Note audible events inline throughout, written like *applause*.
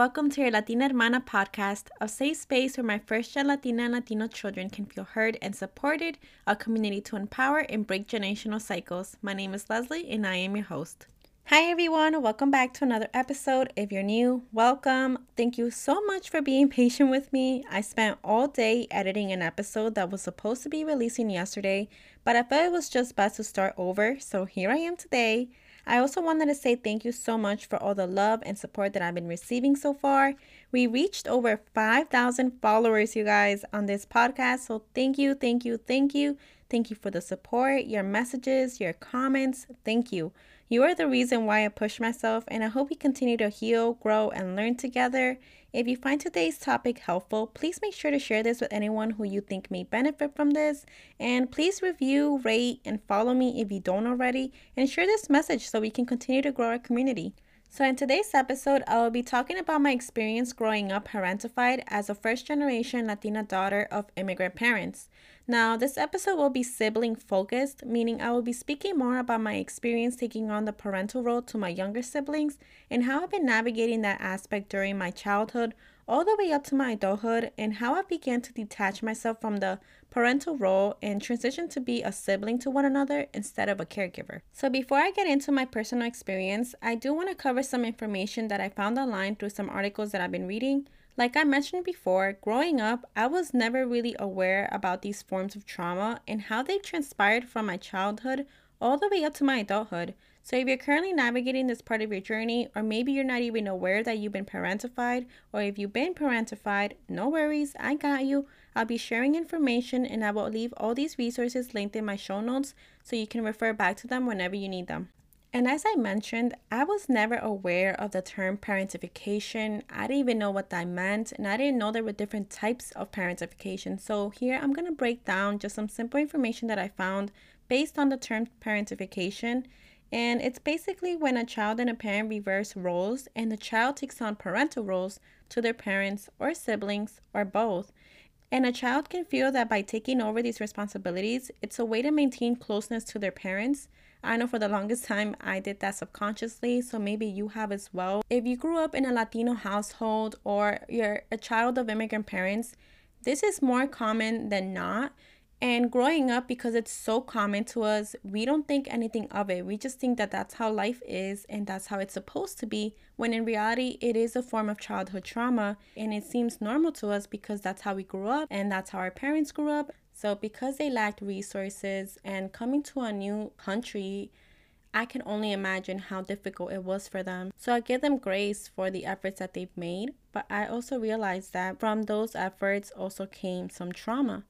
welcome to your Latina Hermana podcast, a safe space where my first gen Latina and Latino children can feel heard and supported, a community to empower and break generational cycles. My name is Leslie and I am your host. Hi everyone, welcome back to another episode. If you're new, welcome. Thank you so much for being *laughs* patient with me. I spent all day editing an episode that was supposed to be releasing yesterday, but I felt it was just best to start over, so here I am today. I also wanted to say thank you so much for all the love and support that I've been receiving so far. We reached over 5,000 followers, you guys, on this podcast. So thank you, thank you, thank you. Thank you for the support, your messages, your comments. Thank you. You are the reason why I push myself, and I hope we continue to heal, grow, and learn together. If you find today's topic helpful, please make sure to share this with anyone who you think may benefit from this. And please review, rate, and follow me if you don't already, and share this message so we can continue to grow our community. So, in today's episode, I will be talking about my experience growing up parentified as a first generation Latina daughter of immigrant parents. Now, this episode will be sibling focused, meaning I will be speaking more about my experience taking on the parental role to my younger siblings and how I've been navigating that aspect during my childhood all the way up to my adulthood and how I began to detach myself from the parental role and transition to be a sibling to one another instead of a caregiver. So, before I get into my personal experience, I do want to cover some information that I found online through some articles that I've been reading. Like I mentioned before, growing up, I was never really aware about these forms of trauma and how they transpired from my childhood all the way up to my adulthood. So, if you're currently navigating this part of your journey, or maybe you're not even aware that you've been parentified, or if you've been parentified, no worries, I got you. I'll be sharing information and I will leave all these resources linked in my show notes so you can refer back to them whenever you need them. And as I mentioned, I was never aware of the term parentification. I didn't even know what that meant, and I didn't know there were different types of parentification. So, here I'm going to break down just some simple information that I found based on the term parentification. And it's basically when a child and a parent reverse roles and the child takes on parental roles to their parents or siblings or both. And a child can feel that by taking over these responsibilities, it's a way to maintain closeness to their parents. I know for the longest time I did that subconsciously, so maybe you have as well. If you grew up in a Latino household or you're a child of immigrant parents, this is more common than not. And growing up, because it's so common to us, we don't think anything of it. We just think that that's how life is and that's how it's supposed to be, when in reality, it is a form of childhood trauma. And it seems normal to us because that's how we grew up and that's how our parents grew up. So, because they lacked resources and coming to a new country, I can only imagine how difficult it was for them. So I give them grace for the efforts that they've made, but I also realize that from those efforts also came some trauma.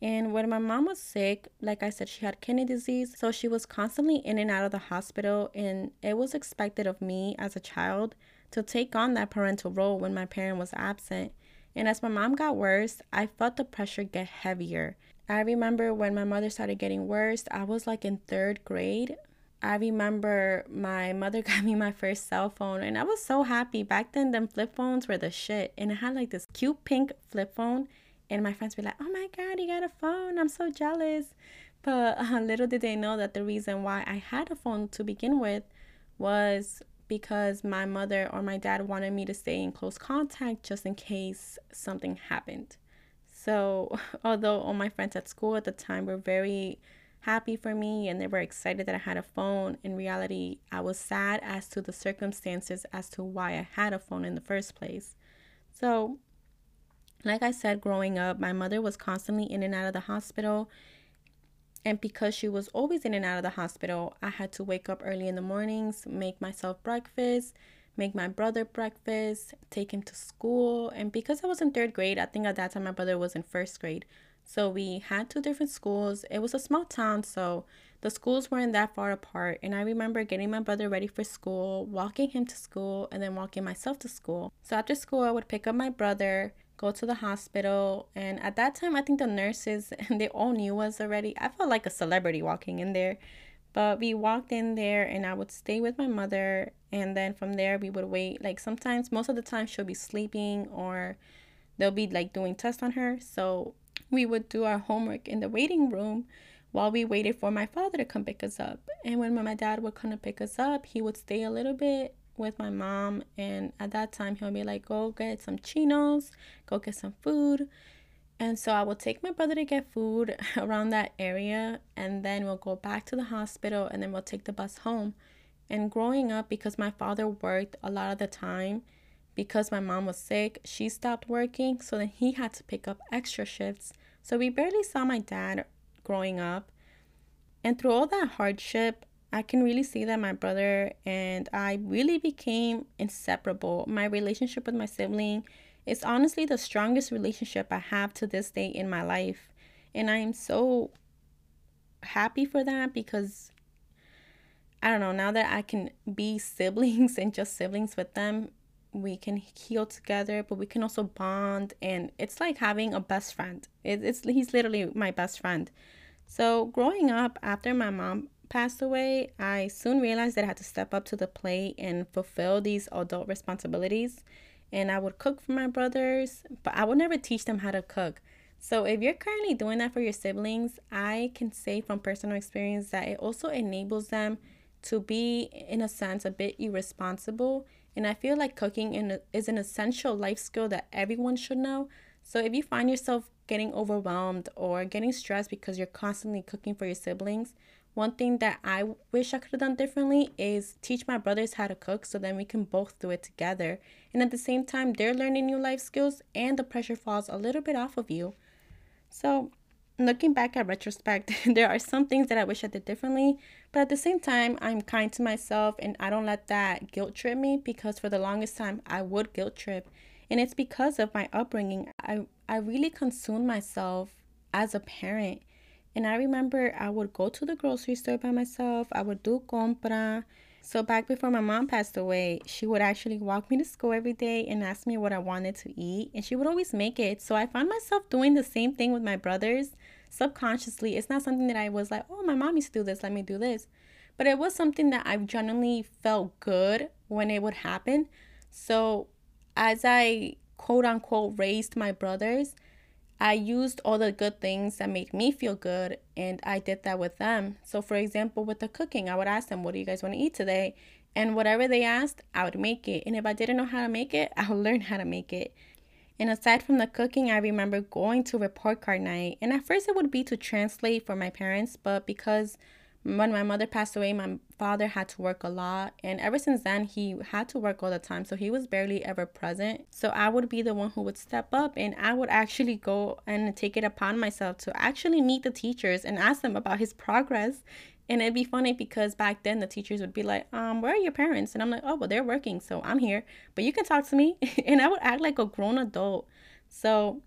And when my mom was sick, like I said, she had kidney disease. So she was constantly in and out of the hospital. And it was expected of me as a child to take on that parental role when my parent was absent. And as my mom got worse, I felt the pressure get heavier. I remember when my mother started getting worse, I was like in third grade. I remember my mother *laughs* got me my first cell phone and I was so happy. Back then, them flip phones were the shit. And I had like this cute pink flip phone and my friends be like, "Oh my god, you got a phone! I'm so jealous." But uh, *laughs* little did they know that the reason why I had a phone to begin with was because my mother or my dad wanted me to stay in close contact just in case something happened. So, *laughs* although all my friends at school at the time were very happy for me and they were excited that I had a phone, in reality, I was sad as to the circumstances as to why I had a phone in the first place. So, like I said, growing up, my mother was constantly in and out of the hospital. And because she was always in and out of the hospital, I had to wake up early in the mornings, make myself breakfast, make my brother breakfast, take him to school. And because I was in third grade, I think at that time my brother was in first grade. So we had two different schools. It was a small town, so the schools weren't that far apart. And I remember getting my brother ready for school, walking him to school, and then walking myself to school. So after school, I would pick up my brother, go to the hospital. And at that time, I think the nurses, and *laughs* they all knew us already. I felt like a celebrity walking in there. But we walked in there and I would stay with my mother. And then from there, we would wait. Like sometimes, most of the time, she'll be sleeping or they'll be like doing tests on her. So we would do our homework in the waiting room while we waited for my father to come pick us up. And when my dad would come to pick us up, he would stay a little bit with my mom. And at that time, he'll be like, go get some chinos, go get some food. And so I will take my brother to get food *laughs* around that area, and then we'll go back to the hospital, and then we'll take the bus home. And growing up, because my father worked a lot of the time, because my mom was sick, she stopped working, so then he had to pick up extra shifts. So we barely saw my dad growing up. And through all that hardship, I can really see that my brother and I really became inseparable. My relationship with my sibling is honestly the strongest relationship I have to this day in my life. And I am so happy for that because I don't know, now that I can be *laughs* siblings and just siblings with them, we can heal together, but we can also bond. And it's like having a best friend. It, it's He's literally my best friend. So, growing up after my mom passed away, I soon realized that I had to step up to the plate and fulfill these adult responsibilities and I would cook for my brothers, but I would never teach them how to cook. So if you're currently doing that for your siblings, I can say from personal experience that it also enables them to be in a sense a bit irresponsible and I feel like cooking in a, is an essential life skill that everyone should know. So if you find yourself getting overwhelmed or getting stressed because you're constantly cooking for your siblings, one thing that I wish I could have done differently is teach my brothers how to cook so then we can both do it together. And at the same time, they're learning new life skills and the pressure falls a little bit off of you. So, looking back at retrospect, *laughs* there are some things that I wish I did differently, but at the same time, I'm kind to myself and I don't let that guilt trip me because for the longest time, I would guilt trip. And it's because of my upbringing. I, I really consumed myself as a parent and I remember I would go to the grocery store by myself. I would do compra. So back before my mom passed away, she would actually walk me to school every day and ask me what I wanted to eat, and she would always make it. So I found myself doing the same thing with my brothers subconsciously. It's not something that I was like, "Oh, my mom used to do this, let me do this." But it was something that I genuinely felt good when it would happen. So as I quote unquote raised my brothers, I used all the good things that made me feel good and I did that with them. So, for example, with the cooking, I would ask them, What do you guys want to eat today? And whatever they asked, I would make it. And if I didn't know how to make it, *laughs* I would learn how to make it. And aside from the cooking, I remember going to report card night. And at first, it would be to translate for my parents, but because when my mother passed away, my father had to work a lot. And ever since then, he had to work all the time. So he was barely ever present. So I would be the one who would step up and I would actually go and take it upon myself to actually meet the teachers and ask them about his progress. And it'd be funny because back then the teachers would be like, um, where are your parents? And I'm like, oh, well, they're working. So I'm here. But you can talk to me. *laughs* and I would act like a grown adult. So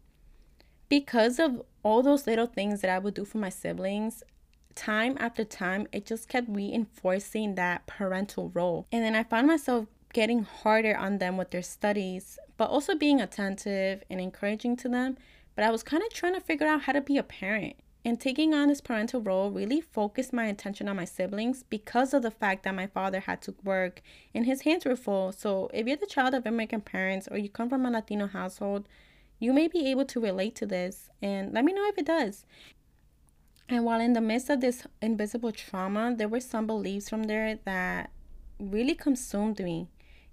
because of all those little things that I would do for my siblings, time after time, it just kept reinforcing that parental role. And then I found myself getting harder on them with their studies, but also being attentive and encouraging to them. But I was kind of trying to figure out how to be a parent. And taking on this parental role really focused my attention on my siblings because of the fact that my father had to work and his hands were full. So, if you're the child of American parents or you come from a Latino household, you may be able to relate to this. And let me know if it does. And while in the midst of this invisible trauma, there were some beliefs from there that really consumed me.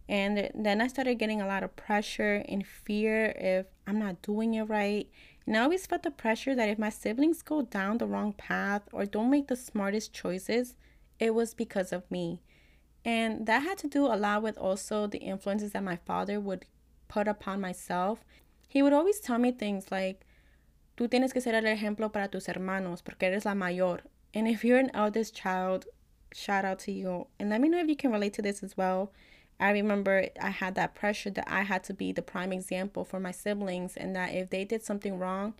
And then I started getting a lot of pressure and fear if I'm not doing it right. And I always felt the pressure that if my siblings go down the wrong path or don't make the smartest choices, it was because of me. And that had to do a lot with also the influences that my father would put upon myself. He would always tell me things like, Tú tienes que ser el ejemplo para tus hermanos porque eres la mayor. And if you're an eldest child, shout out to you. And let me know if you can relate to this as well. I remember I had that pressure that I had to be the prime example for my siblings, and that if they did something wrong,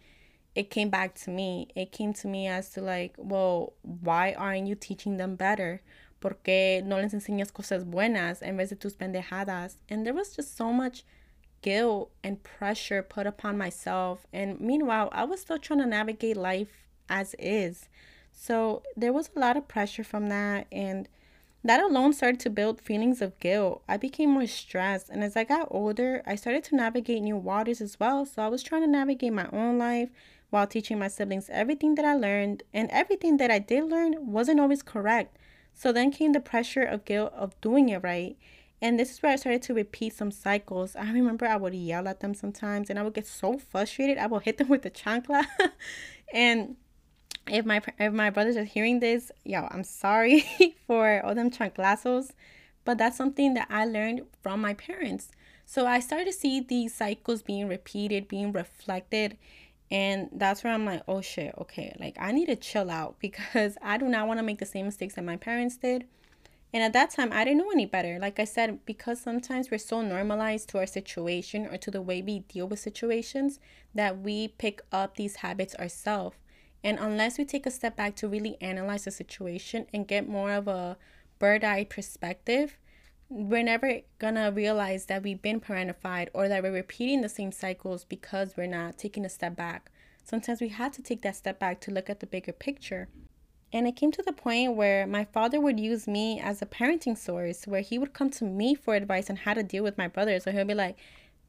it came back to me. It came to me as to like, well, why aren't you teaching them better? ¿Por qué no les enseñas cosas buenas en vez de tus pendejadas? And there was just so much guilt and pressure put upon myself. And meanwhile, I was still trying to navigate life as is. So there was a lot of pressure from that. And that alone started to build feelings of guilt. I became more stressed. And as I got older, I started to navigate new waters as well. So I was trying to navigate my own life while teaching my siblings everything that I learned. And everything that I did learn wasn't always correct. So then came the pressure of guilt of doing it right. And this is where I started to repeat some cycles. I remember I would yell at them sometimes and I would get so frustrated. I would hit them *laughs* with the chancla. and if my if my brothers are hearing this, yo, I'm sorry *laughs* for all them chanclazos, but that's something that I learned from my parents. So I started to see these cycles being repeated, being reflected, and that's where I'm like, oh shit, okay, like I need to chill out *laughs* because I do not want to make the same mistakes that my parents did. And at that time, I didn't know any better. Like I said, because sometimes we're so normalized to our situation or to the way we deal with situations that we pick up these habits ourselves. And unless we take a step back to really analyze the situation and get more of a bird eye perspective, we're never gonna realize that we've been parentified or that we're repeating the same cycles because we're not taking a step back. Sometimes we had to take that step back to look at the bigger picture. And it came to the point where my father would use me as a parenting source, where he would come to me for advice on how to deal with my brothers. So he'll be like,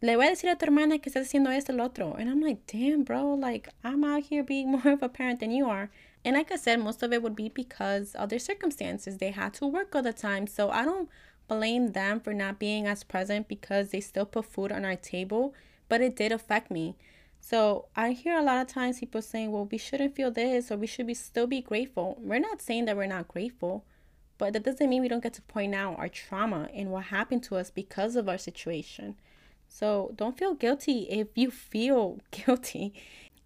le voy a decir a tu hermana que estás haciendo esto, lo otro. And I'm like, damn, bro, like, I'm out here being *laughs* more of a parent than you are. And like I said, most of it would be because of their circumstances. They had to work all the time. So I don't blame them for not being as present because they still put food on our table, but it did affect me. So I hear a lot of times people saying, well, we shouldn't feel this or we should be still be grateful. We're not saying that we're not grateful, but that doesn't mean we don't get to point out our trauma and what happened to us because of our situation. So don't feel guilty if you feel *laughs* guilty.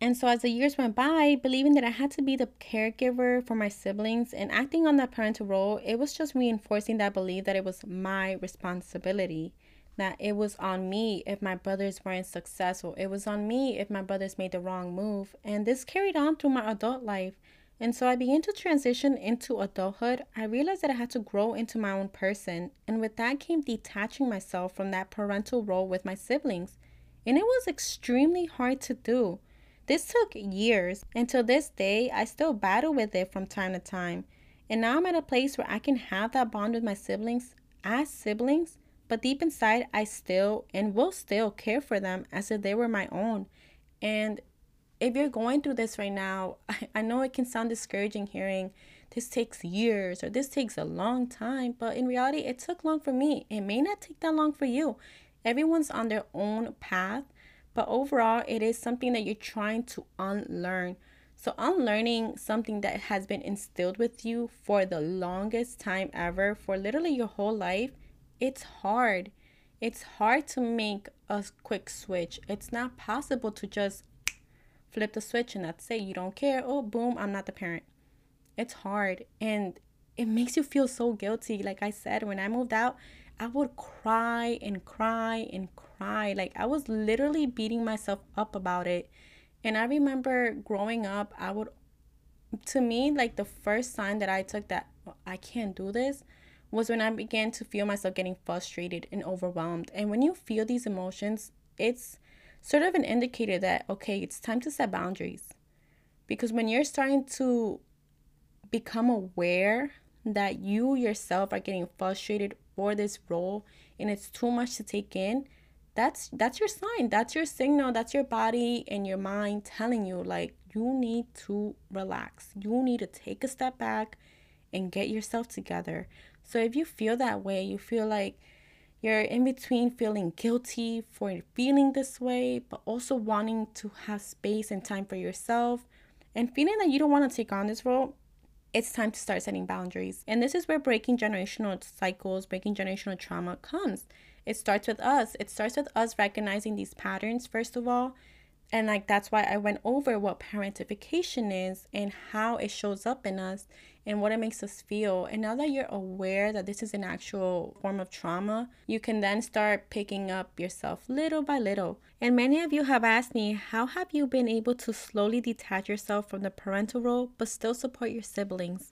And so as the years went by, believing that I had to be the caregiver for my siblings and acting on that parental role, it was just reinforcing that belief that it was my responsibility. That it was on me if my brothers weren't successful. It was on me if my brothers made the wrong move. And this carried on through my adult life. And so I began to transition into adulthood. I realized that I had to grow into my own person. And with that came detaching myself from that parental role with my siblings. And it was extremely hard to do. This took years. Until this day, I still battle with it from time to time. And now I'm at a place where I can have that bond with my siblings as siblings, but deep inside, I still and will still care for them as if they were my own. And if you're going through this right now, *laughs* I, I know it can sound discouraging hearing this takes years or this takes a long time, but in reality, it took long for me. It may not take that long for you. Everyone's on their own path, but overall, it is something that you're trying to unlearn. So, unlearning something that has been instilled with you for the longest time ever, for literally your whole life, it's hard. It's hard to make a quick switch. It's not possible to just flip the switch and that's it. You don't care. Oh, boom, I'm not the parent. It's hard and it makes you feel so guilty. Like I said, when I moved out, I would cry and cry and cry. Like I was literally beating myself up about it. And I remember growing up, I would, to me, like the first sign that I took that oh, I can't do this was when I began to feel myself getting frustrated and overwhelmed. And when you feel these emotions, it's sort of an indicator that, okay, it's time to set boundaries. Because when you're starting to become aware that you yourself are getting frustrated for this role and it's too much to take in, that's that's your sign. That's your signal. That's your body and your mind telling you like you need to relax. You need to take a step back and get yourself together. So if you feel that way, you feel like you're in between feeling guilty for feeling this way, but also wanting to have space and time for yourself and feeling that you don't want to take on this role. It's time to start setting boundaries. And this is where breaking generational cycles, breaking generational trauma comes. It starts with us. It starts with us recognizing these patterns, first of all, and like that's why I went over what parentification is and how it shows up in us and what it makes us feel. And now that you're aware that this is an actual form of trauma, you can then start picking up yourself little by little. And many of you have asked me, how have you been able to slowly detach yourself from the parental role but still support your siblings?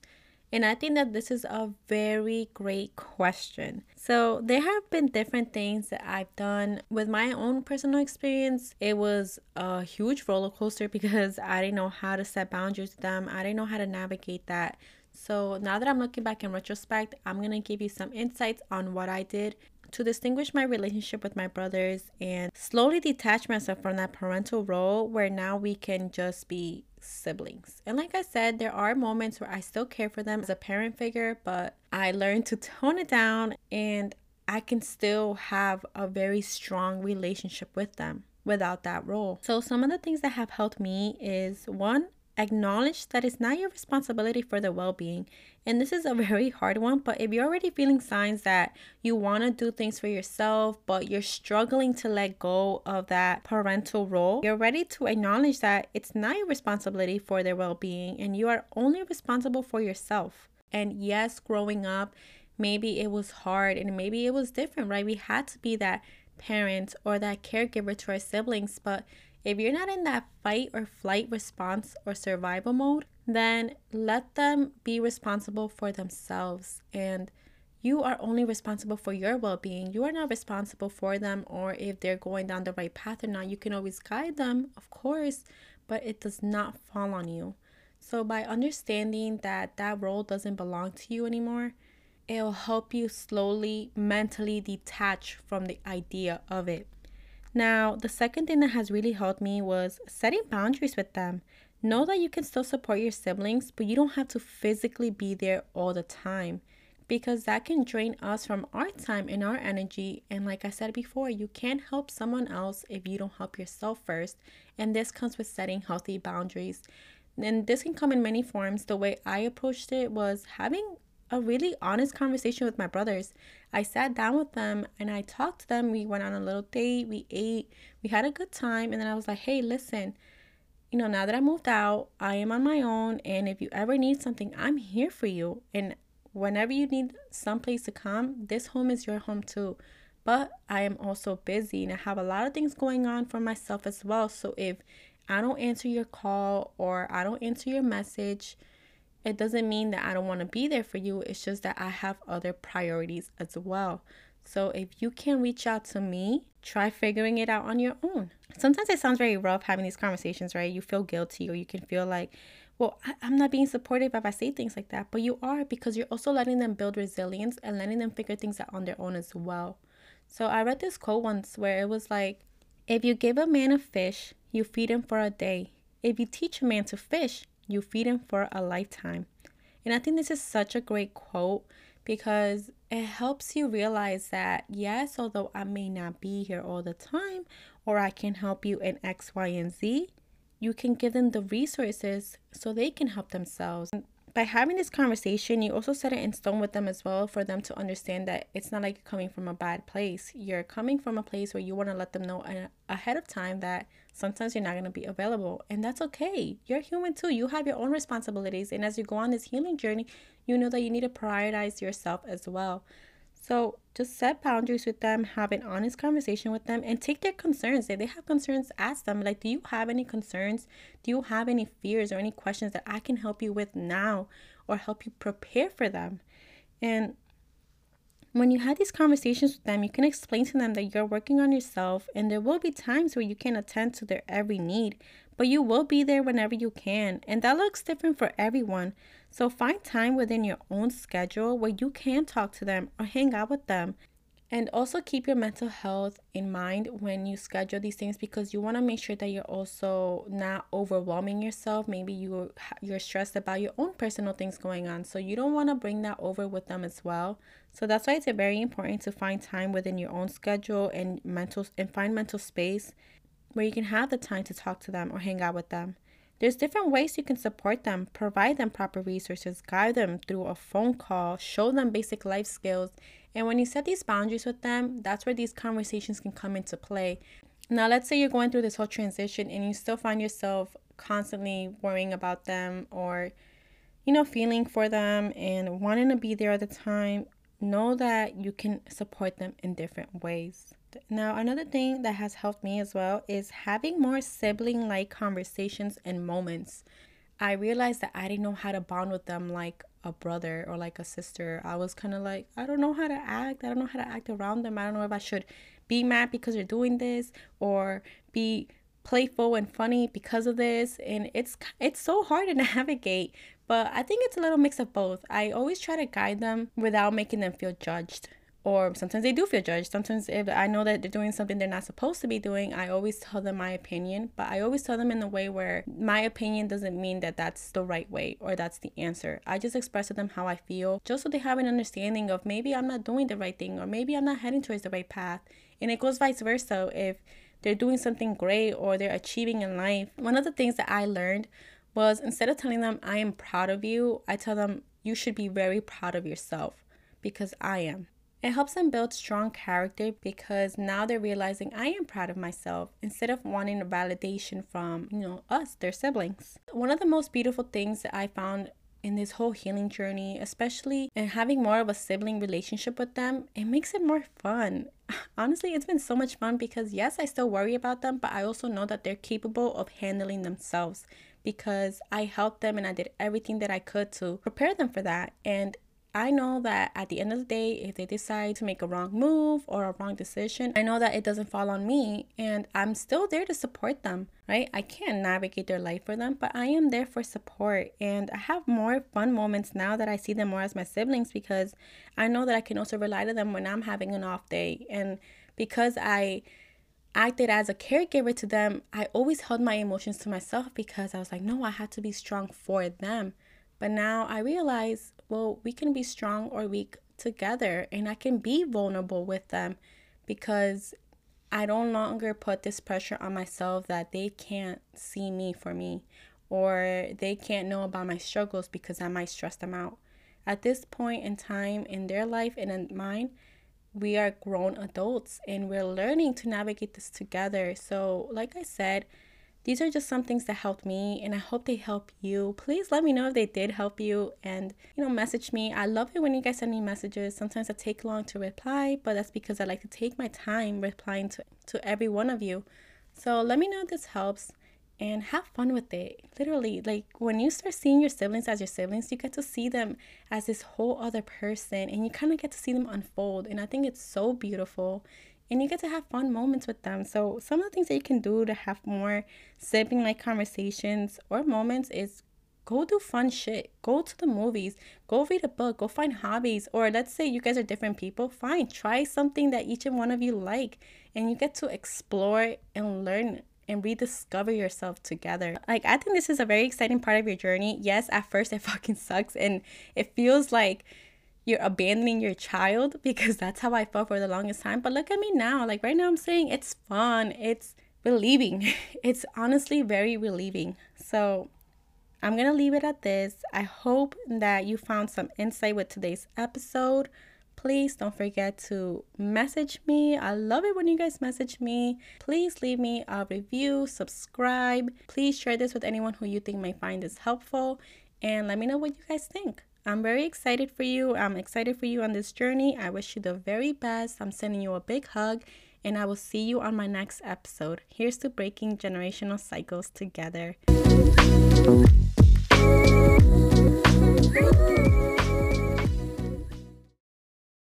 And I think that this is a very great question. So, there have been different things that I've done with my own personal experience. It was a huge roller coaster *laughs* because I didn't know how to set boundaries with them, I didn't know how to navigate that. So, now that I'm looking back in retrospect, I'm to give you some insights on what I did to distinguish my relationship with my brothers and slowly detach myself from that parental role where now we can just be siblings. And like I said, there are moments where I still care for them as a parent figure, but I learned to tone it down and I can still have a very strong relationship with them without that role. So, some of the things that have helped me is one, acknowledge that it's not your responsibility for their well being. And this is a *laughs* very hard one, but if you're already feeling signs that you want to do things for yourself, but you're struggling to let go of that parental role, you're ready to acknowledge that it's not your responsibility for their well being and you are only responsible for yourself. And yes, growing up, maybe it was hard and maybe it was different, right? We had to be that parent or that caregiver to our siblings, but if you're not in that fight or flight response or survival mode, then let them be responsible for themselves. And you are only responsible for your well being. You are not responsible for them or if they're going down the right path or not. You can always guide them, of course, but it does not fall on you. So, by understanding that that role doesn't belong to you anymore, it'll help you slowly mentally detach from the idea of it. Now, the second thing that has really helped me was setting boundaries with them. Know that you can still support your siblings, but you don't have to physically be there all the time because that can drain us from our time and our energy. And like I said before, you can't help someone else if you don't help yourself first. And this comes with setting healthy boundaries. And this can come in many forms. The way I approached it was having a really honest conversation with my brothers. I sat down with them and I talked to them. We went on a little date, we ate, we had a good time. And then I was like, hey, listen, you know, now that I moved out, I am on my own. And if you ever need something, I'm here for you. And whenever you need someplace to come, this home is your home too. But I am also busy and I have a lot of things going on for myself as well. So if I don't answer your call or I don't answer your message, it doesn't mean that I don't want to be there for you. It's just that I have other priorities as well. So if you can reach out to me, try figuring it out on your own. Sometimes it sounds very rough having these conversations, right? You feel guilty or you can feel like, well, I, am not being supportive if I say things like that. But you are because you're also letting them build resilience and letting them figure things out on their own as well. So I read this quote once where it was like, if you give a man a fish, you feed him for a day. If you teach a man to fish, you feed him for a lifetime. And I think this is such a great quote because it helps you realize that, yes, although I may not be here all the time, or I can help you in X, Y, and Z, you can give them the resources so they can help themselves by having this conversation, you also set it in stone with them as well for them to understand that it's not like you're coming from a bad place. You're coming from a place where you want to let them know ahead of time that sometimes you're not going to be available. And that's okay. You're human too. You have your own responsibilities. And as you go on this healing journey, you know that you need to prioritize yourself as well. So just set boundaries with them, have an honest conversation with them, and take their concerns. If they have concerns, ask them, like, do you have any concerns? Do you have any fears or any questions that I can help you with now or help you prepare for them? And when you have these conversations with them, you can explain to them that you're working on yourself and there will be times where you can attend to their every need, but you will be there whenever you can. And that looks different for everyone. So find time within your own schedule where you can talk to them or hang out with them. And also keep your mental health in mind when you schedule these things because you want to make sure that you're also not overwhelming yourself. Maybe you you're stressed about your own personal things going on, so you don't want to bring that over with them as well. So that's why it's very important to find time within your own schedule and mental and find mental space where you can have the time to talk to them or hang out with them. There's different ways you can support them, provide them proper resources, guide them through a phone call, show them basic life skills. And when you set these boundaries with them, that's where these conversations can come into play. Now, let's say you're going through this whole transition and you still find yourself constantly worrying about them or, you know, feeling for them and wanting to be there at the time. Know that you can support them in different ways. Now, another thing that has helped me as well is having more sibling like conversations and moments. I realized that I didn't know how to bond with them like a brother or like a sister, I was kind of like, I don't know how to act. I don't know how to act around them. I don't know if I should be mad because they're doing this or be playful and funny because of this and it's it's so hard *laughs* to navigate but i think it's a little mix of both i always try to guide them without making them feel judged or sometimes they do feel judged. Sometimes if I know that they're doing something they're not supposed to be doing, I always tell them my opinion, but I always tell them in a way where my opinion doesn't mean that that's the right way or that's the answer. I just express to them how I feel just so they have an understanding of maybe I'm not doing the right thing or maybe I'm not heading towards the right path. And it goes vice versa if they're doing something great or they're achieving in life. One of the things that I learned was instead of telling them I am proud of you, I tell them you should be very proud of yourself because I am. It helps them build strong character because now they're realizing I am proud of myself instead of wanting a validation from, you know, us, their siblings. One of the most beautiful things that I found in this whole healing journey, especially in having more of a sibling relationship with them, it makes it more fun. *laughs* Honestly, it's been so much fun because yes, I still worry about them, but I also know that they're capable of handling themselves because I helped them and I did everything that I could to prepare them for that. And I know that at the end of the day, if they decide to make a wrong move or a wrong decision, I know that it doesn't fall on me and I'm still there to support them, right? I can't navigate their life for them, but I am there for support. And I have more fun moments now that I see them more as my siblings because I know that I can also rely to them when I'm having an off day. And because I acted as a caregiver to them, I always held my emotions to myself because I was like, no, I had to be strong for them. But now I realize well, we can be strong or weak together, and I can be vulnerable with them because I don't longer put this pressure on myself that they can't see me for me or they can't know about my struggles because I might stress them out. At this point in time in their life and in mine, we are grown adults and we're learning to navigate this together. So, like I said, these are just some things that helped me and I hope they help you. Please let me know if they did help you and, you know, message me. I love it when you guys send me messages. Sometimes I take long to reply, but that's because I like to take my time replying to, to every one of you. So let me know if this helps and have fun with it. Literally, like when you start seeing your siblings as your siblings, you get to see them as this whole other person and you kind of get to see them unfold. And I think it's so beautiful and you get to have fun moments with them. So, some of the things that you can do to have more sibling like conversations or moments is go do fun shit. Go to the movies, go read a book, go find hobbies. Or let's say you guys are different people, fine, try something that each and one of you like, and you get to explore and learn and rediscover yourself together. Like, I think this is a very exciting part of your journey. Yes, at first it *laughs* fucking sucks and it feels like you're abandoning your child *laughs* because that's how I felt for the longest time. But look at me now. Like right now, I'm saying it's fun, it's relieving. *laughs* It's honestly very relieving. So I'm going to leave it at this. I hope that you found some insight with today's episode. Please don't forget to message me. I love it when you guys message me. Please leave me a review, subscribe. Please share this with anyone who you think may find this helpful, and let me know what you guys think. I'm very excited for you. I'm excited for you on this journey. I wish you the very best. I'm sending you a big hug, and I will see you on my next episode. Here's to breaking generational cycles together.